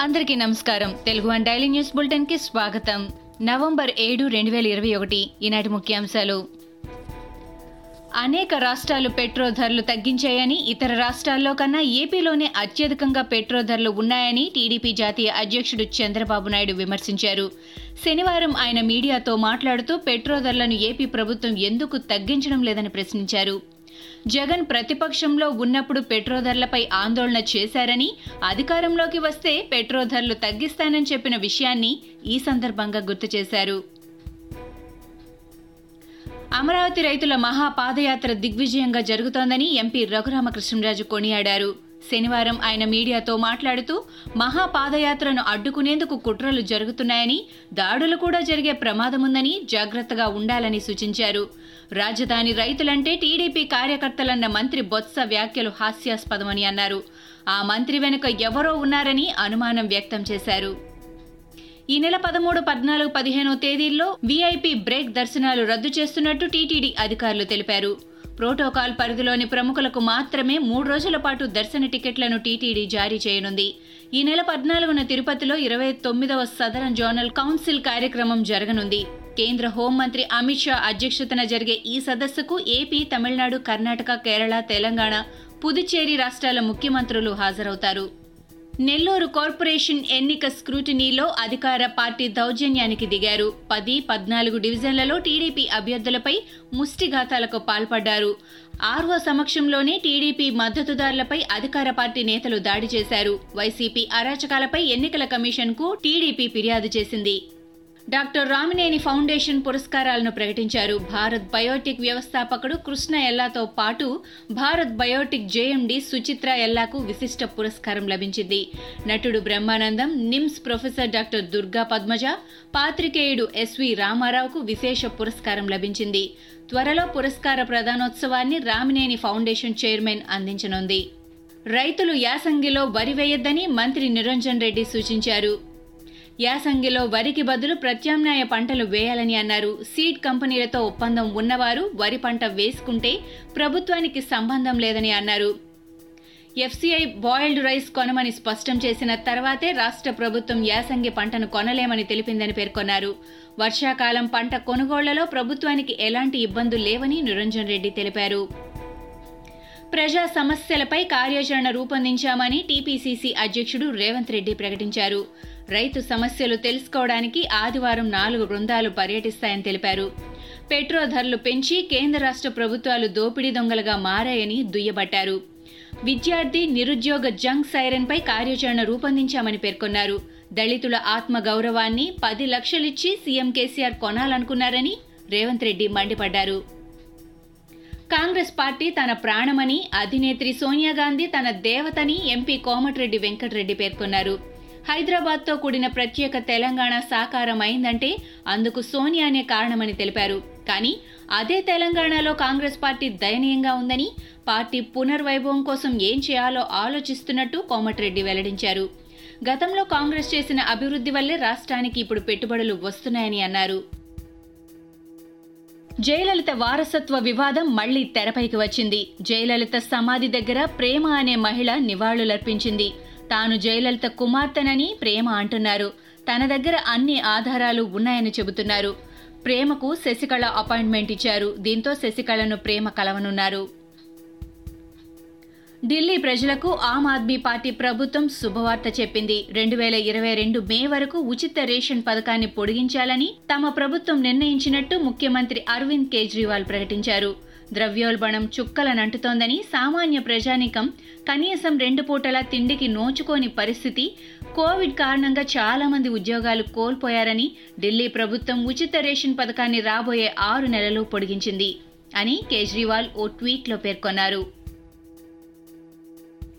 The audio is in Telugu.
అందరికీ నమస్కారం. తెలుగు వన్ డైలీ న్యూస్ బులెటిన్కి స్వాగతం. నవంబర్ ఏడు రెండు వేల ఇరవై ఒకటి. ఈనాటి ముఖ్యాంశాలు. అనేక రాష్ట్రాలు పెట్రోల్ ధరలు తగ్గించాయని ఇతర రాష్ట్రాల్లో కన్నా ఏపీలోనే అత్యధికంగా పెట్రోల్ ధరలు ఉన్నాయని టీడీపీ జాతీయ అధ్యక్షుడు చంద్రబాబు నాయుడు విమర్శించారు. శనివారం ఆయన మీడియాతో మాట్లాడుతూ పెట్రోల్ ధరలను ఏపీ ప్రభుత్వం ఎందుకు తగ్గించడం లేదని ప్రశ్నించారు. జగన్ ప్రతిపక్షంలో ఉన్నప్పుడు పెట్రో ధరలపై ఆందోళన చేశారని అధికారంలోకి వస్తే పెట్రో ధరలు తగ్గిస్తానని చెప్పిన విషయాన్ని ఈ సందర్భంగా గుర్తు చేశారు. అమరావతి రైతుల మహా పాదయాత్ర దిగ్విజయంగా జరుగుతోందని ఎంపీ రఘురామకృష్ణరాజు కొనియాడారు. శనివారం ఆయన మీడియాతో మాట్లాడుతూ మహాపాదయాత్రను అడ్డుకునేందుకు కుట్రలు జరుగుతున్నాయని దాడులు కూడా జరిగే ప్రమాదముందని జాగ్రత్తగా ఉండాలని సూచించారు. రాజధాని రైతులంటే టీడీపీ కార్యకర్తలన్న మంత్రి బొత్స వ్యాఖ్యలు హాస్యాస్పదమని అన్నారు. ఆ మంత్రి వెనుక ఎవరో ఉన్నారని అనుమానం వ్యక్తం చేశారు. ఈ నెల పదమూడు పద్నాలుగు పదిహేనో తేదీల్లో వీఐపీ బ్రేక్ దర్శనాలు రద్దు చేస్తున్నట్టు టీటీడీ అధికారులు తెలిపారు. ప్రోటోకాల్ పరిధిలోని ప్రముఖులకు మాత్రమే మూడు రోజుల పాటు దర్శన టికెట్లను టీటీడీ జారీ చేయనుంది. ఈ నెల పద్నాలుగున తిరుపతిలో ఇరవై తొమ్మిదవ సదరన్ జోనల్ కౌన్సిల్ కార్యక్రమం జరగనుంది. కేంద్ర హోంమంత్రి అమిత్ షా అధ్యక్షతన జరిగే ఈ సదస్సుకు ఏపీ తమిళనాడు కర్ణాటక కేరళ తెలంగాణ పుదుచ్చేరి రాష్ట్రాల ముఖ్యమంత్రులు హాజరవుతారు. నెల్లూరు కార్పొరేషన్ ఎన్నిక స్క్రూటినీలో అధికార పార్టీ దౌర్జన్యానికి దిగారు. పది పద్నాలుగు డివిజన్లలో టీడీపీ అభ్యర్థులపై ముష్టిఘాతాలకు పాల్పడ్డారు. ఆర్వో సమక్షంలోనే టీడీపీ మద్దతుదారులపై అధికార పార్టీ నేతలు దాడి చేశారు. వైసీపీ అరాచకాలపై ఎన్నికల కమిషన్కు టీడీపీ ఫిర్యాదు చేసింది. డాక్టర్ రామినేని ఫౌండేషన్ పురస్కారాలను ప్రకటించారు. భారత్ బయోటిక్ వ్యవస్థాపకుడు కృష్ణ ఎల్లాతో పాటు భారత్ బయోటిక్ జేఎండి సుచిత్ర ఎల్లాకు విశిష్ట పురస్కారం లభించింది. నటుడు Brahmanandam NIMS professor doctor Durga Padmaja పాత్రికేయుడు SV రామారావుకు విశేష పురస్కారం లభించింది. త్వరలో పురస్కార ప్రదానోత్సవాన్ని రామినేని ఫౌండేషన్ చైర్మన్ అందించనుంది. రైతులు యాసంగిలో వరి వేయొద్దని మంత్రి నిరంజన్ రెడ్డి సూచించారు. యాసంగిలో వరికి బదులు ప్రత్యామ్నాయ పంటలు వేయాలని అన్నారు. సీడ్ కంపెనీలతో ఒప్పందం ఉన్నవారు వరి పంట వేసుకుంటే ప్రభుత్వానికి సంబంధం లేదని అన్నారు. ఎఫ్సీఐ బాయిల్డ్ రైస్ కొనమని స్పష్టం చేసిన తర్వాతే రాష్ట్ర ప్రభుత్వం యాసంగి పంటను కొనలేమని తెలిపిందని పేర్కొన్నారు. వర్షాకాలం పంట కొనుగోళ్ళలో ప్రభుత్వానికి ఎలాంటి ఇబ్బందులు లేవని నిరంజన్ రెడ్డి తెలిపారు. ప్రజా సమస్యలపై కార్యాచరణ రూపొందించామని టీపీసీసీ అధ్యక్షుడు రేవంత్ రెడ్డి ప్రకటించారు. రైతు సమస్యలు తెలుసుకోవడానికి ఆదివారం నాలుగు బృందాలు పర్యటిస్తాయని తెలిపారు. పెట్రో ధరలు పెంచి కేంద్ర రాష్ట్ర ప్రభుత్వాలు దోపిడీ దొంగలుగా మారాయని దుయ్యబట్టారు. విద్యార్థి నిరుద్యోగ జంక్ సైరన్పై కార్యాచరణ రూపొందించామని పేర్కొన్నారు. దళితుల ఆత్మ గౌరవాన్ని పది లక్షలిచ్చి సీఎం కేసీఆర్ కొనాలనుకున్నారని రేవంత్ రెడ్డి మండిపడ్డారు. కాంగ్రెస్ పార్టీ తన ప్రాణమని అధినేత్రి సోనియా గాంధీ తన దేవతని ఎంపీ కోమటిరెడ్డి వెంకటరెడ్డి పేర్కొన్నారు. హైదరాబాద్తో కూడిన ప్రత్యేక తెలంగాణ సాకారం అయిందంటే అందుకు సోనియానే కారణమని తెలిపారు. కానీ అదే తెలంగాణలో కాంగ్రెస్ పార్టీ దయనీయంగా ఉందని పార్టీ పునర్వైభవం కోసం ఏం చేయాలో ఆలోచిస్తున్నట్టు కోమటిరెడ్డి వెల్లడించారు. గతంలో కాంగ్రెస్ చేసిన అభివృద్ధి వల్లే రాష్ట్రానికి ఇప్పుడు పెట్టుబడులు వస్తున్నాయని అన్నారు. జయలలిత వారసత్వ వివాదం మళ్ళీ తెరపైకి వచ్చింది. జయలలిత సమాధి దగ్గర ప్రేమ అనే మహిళ నివాళులర్పించింది. తాను జయలలిత కుమార్తెనని ప్రేమ అంటున్నారు. తన దగ్గర అన్ని ఆధారాలు ఉన్నాయని చెబుతున్నారు. ప్రేమకు శశికళ అపాయింట్మెంట్ ఇచ్చారు. దీంతో శశికళను ప్రేమ కలవనున్నారు. ఢిల్లీ ప్రజలకు ఆమ్ ఆద్మీ పార్టీ ప్రభుత్వం శుభవార్త చెప్పింది. రెండు వేల ఇరవై రెండు మే వరకు ఉచిత రేషన్ పథకాన్ని పొడిగించాలని తమ ప్రభుత్వం నిర్ణయించినట్టు ముఖ్యమంత్రి అరవింద్ కేజ్రీవాల్ ప్రకటించారు. ద్రవ్యోల్బణం చుక్కల నంటుతోందని సామాన్య ప్రజానీకం కనీసం రెండు పూటల తిండికి నోచుకోని పరిస్థితి కోవిడ్ కారణంగా చాలా మంది ఉద్యోగాలు కోల్పోయారని ఢిల్లీ ప్రభుత్వం ఉచిత రేషన్ పథకాన్ని రాబోయే ఆరు నెలలు పొడిగించింది అని కేజ్రీవాల్ ఓ ట్వీట్లో పేర్కొన్నారు.